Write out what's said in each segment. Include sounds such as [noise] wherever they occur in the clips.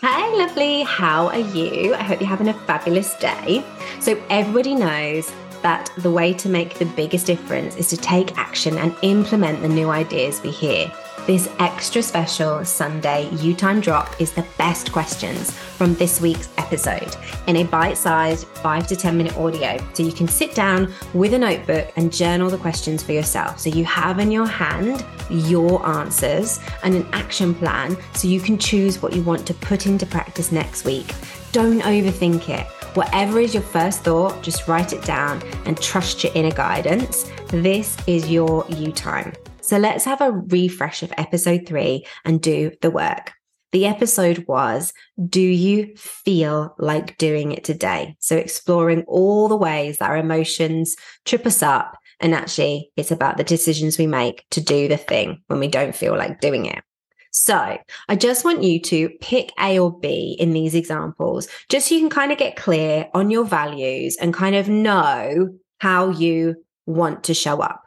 Hey, lovely. How are you? I hope you're having a fabulous day. So, everybody knows that the way to make the biggest difference is to take action and implement the new ideas we hear. This extra special Sunday YOU TIME drop is the best questions from this week's episode in a bite sized 5 to 10 minute audio. So you can sit down with a notebook and journal the questions for yourself. So you have in your hand your answers and an action plan so you can choose what you want to put into practice next week. Don't overthink it. Whatever is your first thought, just write it down and trust your inner guidance. This is your you time. So let's have a refresh of episode three and do the work. The episode was Do you feel like doing it today? So, exploring all the ways that our emotions trip us up. And actually, it's about the decisions we make to do the thing when we don't feel like doing it. So, I just want you to pick A or B in these examples, just so you can kind of get clear on your values and kind of know how you want to show up.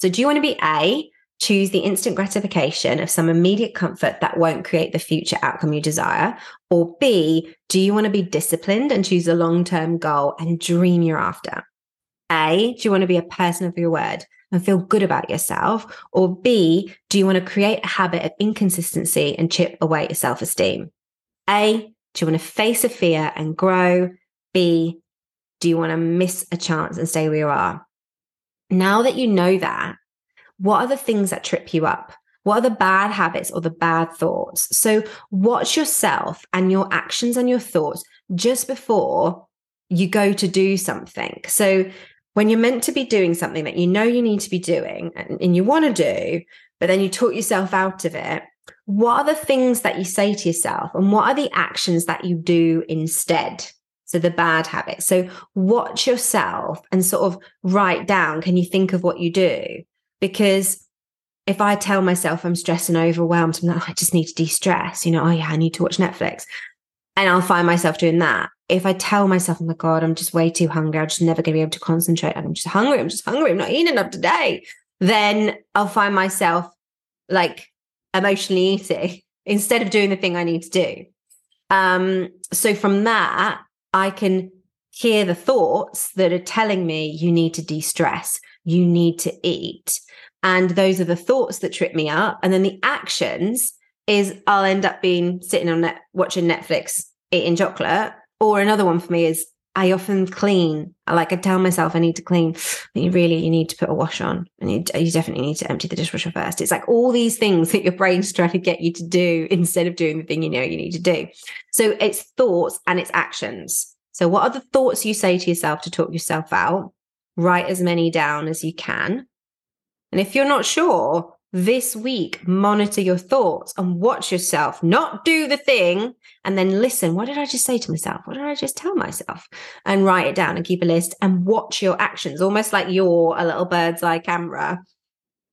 So, do you want to be A, choose the instant gratification of some immediate comfort that won't create the future outcome you desire? Or B, do you want to be disciplined and choose a long term goal and dream you're after? A, do you want to be a person of your word and feel good about yourself? Or B, do you want to create a habit of inconsistency and chip away your self esteem? A, do you want to face a fear and grow? B, do you want to miss a chance and stay where you are? Now that you know that, what are the things that trip you up? What are the bad habits or the bad thoughts? So watch yourself and your actions and your thoughts just before you go to do something. So when you're meant to be doing something that you know you need to be doing and, and you want to do, but then you talk yourself out of it, what are the things that you say to yourself and what are the actions that you do instead? So the bad habits. So watch yourself and sort of write down can you think of what you do? Because if I tell myself I'm stressed and overwhelmed, I'm like, I just need to de stress, you know, oh yeah, I need to watch Netflix. And I'll find myself doing that. If I tell myself, oh my God, I'm just way too hungry, I'm just never going to be able to concentrate. I'm just hungry, I'm just hungry, I'm not eating enough today. Then I'll find myself like emotionally eating [laughs] instead of doing the thing I need to do. Um, so from that, I can hear the thoughts that are telling me you need to de stress, you need to eat. And those are the thoughts that trip me up. And then the actions is I'll end up being sitting on net, watching Netflix, eating chocolate. Or another one for me is I often clean. Like I tell myself I need to clean. You really you need to put a wash on, and you, you definitely need to empty the dishwasher first. It's like all these things that your brain's [laughs] trying to get you to do instead of doing the thing you know you need to do. So it's thoughts and it's actions. So what are the thoughts you say to yourself to talk yourself out? Write as many down as you can. And if you're not sure, this week, monitor your thoughts and watch yourself, not do the thing and then listen. What did I just say to myself? What did I just tell myself? And write it down and keep a list and watch your actions, almost like you're a little bird's eye camera,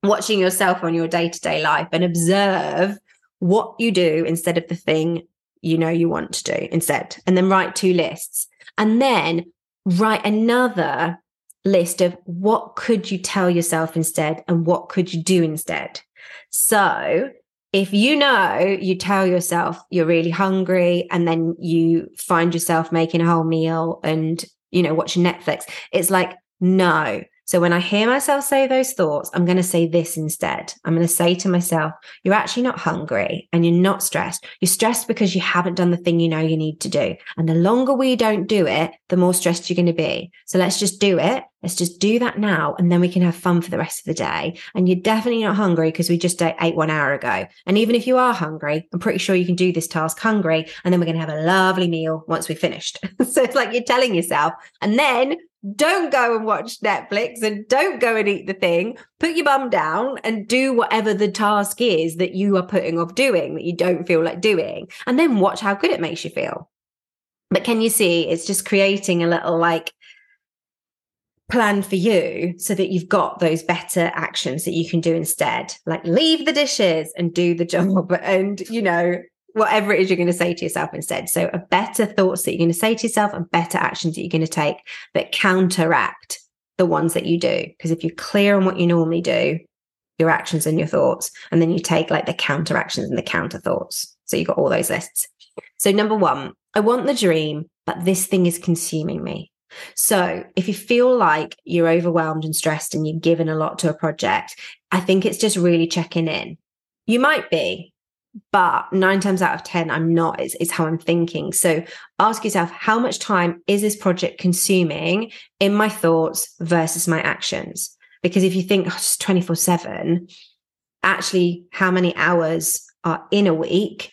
watching yourself on your day to day life and observe what you do instead of the thing you know you want to do instead. And then write two lists and then write another list of what could you tell yourself instead and what could you do instead. So if you know you tell yourself you're really hungry and then you find yourself making a whole meal and you know watching Netflix, it's like, no, so when I hear myself say those thoughts, I'm going to say this instead. I'm going to say to myself, you're actually not hungry and you're not stressed. You're stressed because you haven't done the thing you know you need to do. And the longer we don't do it, the more stressed you're going to be. So let's just do it. Let's just do that now. And then we can have fun for the rest of the day. And you're definitely not hungry because we just ate one hour ago. And even if you are hungry, I'm pretty sure you can do this task hungry. And then we're going to have a lovely meal once we've finished. [laughs] so it's like you're telling yourself. And then don't go and watch Netflix and don't go and eat the thing. Put your bum down and do whatever the task is that you are putting off doing that you don't feel like doing. And then watch how good it makes you feel. But can you see it's just creating a little like plan for you so that you've got those better actions that you can do instead? Like leave the dishes and do the [laughs] job and, you know, whatever it is you're going to say to yourself instead. So, a better thoughts that you're going to say to yourself and better actions that you're going to take that counteract the ones that you do. Because if you're clear on what you normally do, your actions and your thoughts, and then you take like the counter actions and the counter thoughts. So, you've got all those lists. So, number one, I want the dream, but this thing is consuming me. So, if you feel like you're overwhelmed and stressed and you're given a lot to a project, I think it's just really checking in. You might be, but nine times out of 10, I'm not, is how I'm thinking. So ask yourself, how much time is this project consuming in my thoughts versus my actions? Because if you think oh, 24 7, actually, how many hours are in a week?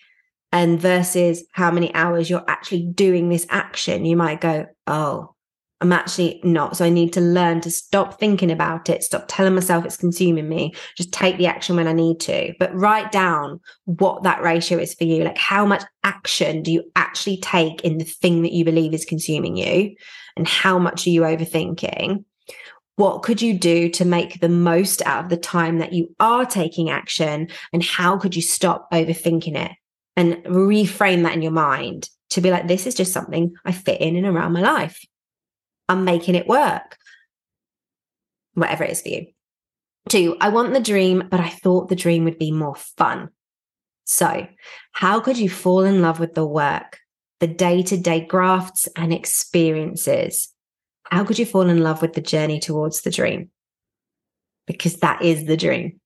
And versus how many hours you're actually doing this action, you might go, oh, I'm actually not. So I need to learn to stop thinking about it, stop telling myself it's consuming me, just take the action when I need to. But write down what that ratio is for you. Like, how much action do you actually take in the thing that you believe is consuming you? And how much are you overthinking? What could you do to make the most out of the time that you are taking action? And how could you stop overthinking it and reframe that in your mind to be like, this is just something I fit in and around my life? I'm making it work. Whatever it is for you. Two, I want the dream, but I thought the dream would be more fun. So, how could you fall in love with the work, the day to day grafts and experiences? How could you fall in love with the journey towards the dream? Because that is the dream.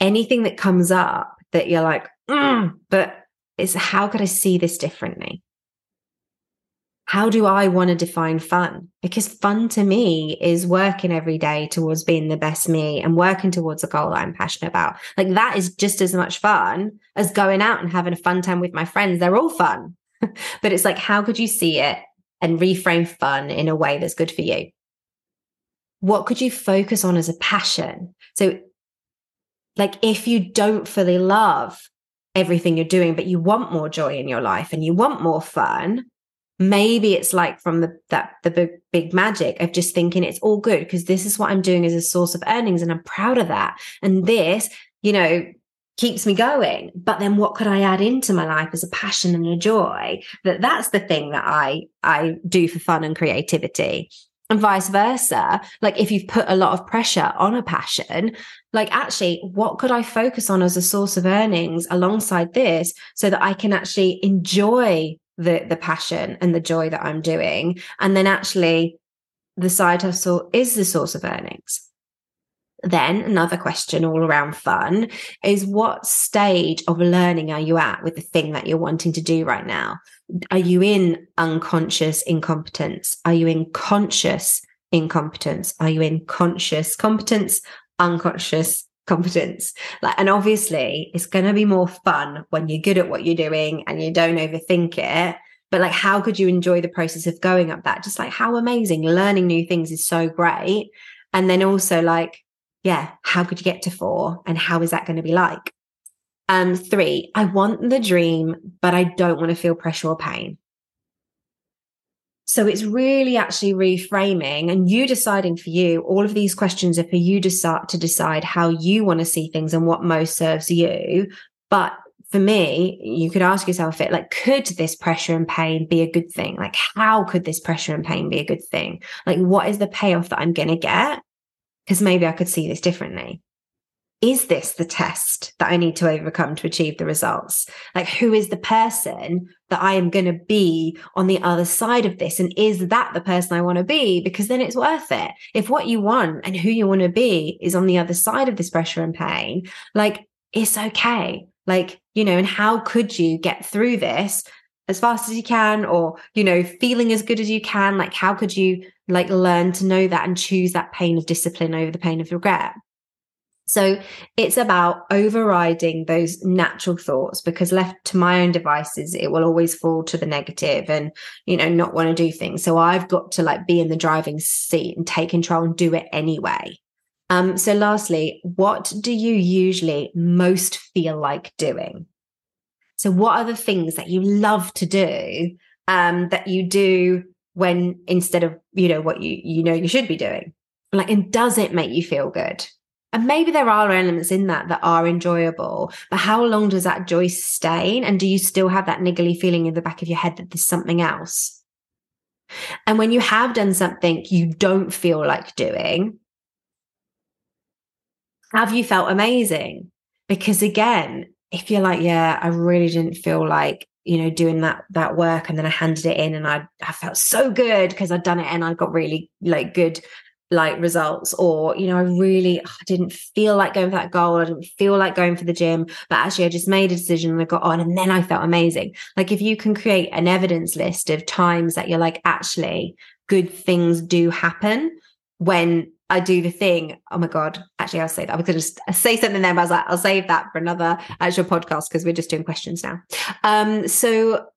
Anything that comes up that you're like, mm, but it's how could I see this differently? How do I want to define fun? Because fun to me is working every day towards being the best me and working towards a goal that I'm passionate about. Like that is just as much fun as going out and having a fun time with my friends. They're all fun. [laughs] but it's like, how could you see it and reframe fun in a way that's good for you? What could you focus on as a passion? So, like, if you don't fully love everything you're doing, but you want more joy in your life and you want more fun, maybe it's like from the that the big big magic of just thinking it's all good because this is what I'm doing as a source of earnings and I'm proud of that. And this you know keeps me going. But then what could I add into my life as a passion and a joy? That that's the thing that I I do for fun and creativity. And vice versa like if you've put a lot of pressure on a passion like actually what could i focus on as a source of earnings alongside this so that i can actually enjoy the the passion and the joy that I'm doing. And then actually the side hustle is the source of earnings. Then another question all around fun is what stage of learning are you at with the thing that you're wanting to do right now? Are you in unconscious incompetence? Are you in conscious incompetence? Are you in conscious competence, unconscious competence. Like, and obviously, it's going to be more fun when you're good at what you're doing and you don't overthink it. But like, how could you enjoy the process of going up that? Just like how amazing learning new things is so great. And then also like, yeah, how could you get to four and how is that going to be like? Um, three, I want the dream, but I don't want to feel pressure or pain. So it's really actually reframing and you deciding for you, all of these questions are for you to start to decide how you want to see things and what most serves you. But for me, you could ask yourself it like, could this pressure and pain be a good thing? Like, how could this pressure and pain be a good thing? Like, what is the payoff that I'm going to get? Because maybe I could see this differently is this the test that I need to overcome to achieve the results? Like, who is the person that I am going to be on the other side of this? And is that the person I want to be? Because then it's worth it. If what you want and who you want to be is on the other side of this pressure and pain, like, it's okay. Like, you know, and how could you get through this as fast as you can or, you know, feeling as good as you can? Like, how could you like learn to know that and choose that pain of discipline over the pain of regret? So it's about overriding those natural thoughts because left to my own devices, it will always fall to the negative and, you know, not want to do things. So I've got to like be in the driving seat and take control and do it anyway. Um, so lastly, what do you usually most feel like doing? So what are the things that you love to do um, that you do when instead of, you know, what you, you know, you should be doing? Like, and does it make you feel good? And maybe there are elements in that that are enjoyable, but how long does that joy sustain? And do you still have that niggly feeling in the back of your head that there's something else? And when you have done something you don't feel like doing, have you felt amazing? Because again, if you're like, yeah, I really didn't feel like you know doing that that work and then i handed it in and i i felt so good because i'd done it and i got really like good like results or you know i really I didn't feel like going for that goal i didn't feel like going for the gym but actually i just made a decision and i got on and then i felt amazing like if you can create an evidence list of times that you're like actually good things do happen when I do the thing. Oh my God. Actually, I'll say that. I was going to say something there, but I was like, I'll save that for another actual podcast because we're just doing questions now. Um, so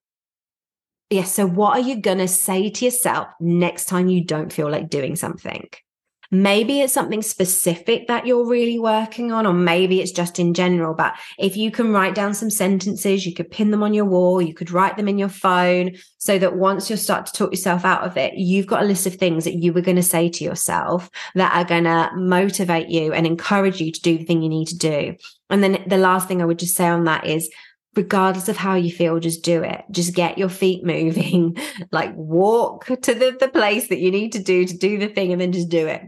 yeah, so what are you to say to yourself next time you don't feel like doing something? Maybe it's something specific that you're really working on, or maybe it's just in general. But if you can write down some sentences, you could pin them on your wall, you could write them in your phone so that once you start to talk yourself out of it, you've got a list of things that you were going to say to yourself that are going to motivate you and encourage you to do the thing you need to do. And then the last thing I would just say on that is regardless of how you feel, just do it. Just get your feet [laughs] moving, like walk to the, the place that you need to do to do the thing and then just do it.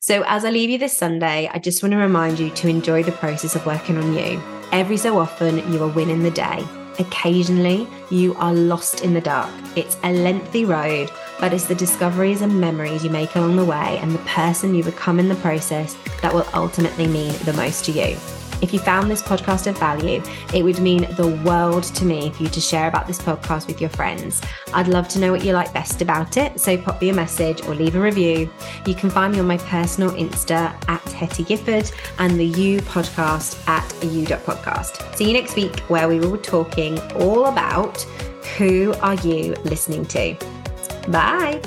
So, as I leave you this Sunday, I just want to remind you to enjoy the process of working on you. Every so often, you are winning the day. Occasionally, you are lost in the dark. It's a lengthy road, but it's the discoveries and memories you make along the way and the person you become in the process that will ultimately mean the most to you. If you found this podcast of value, it would mean the world to me for you to share about this podcast with your friends. I'd love to know what you like best about it, so pop me a message or leave a review. You can find me on my personal Insta at Hetty Gifford and the You podcast at you.podcast. See you next week where we will be talking all about who are you listening to. Bye.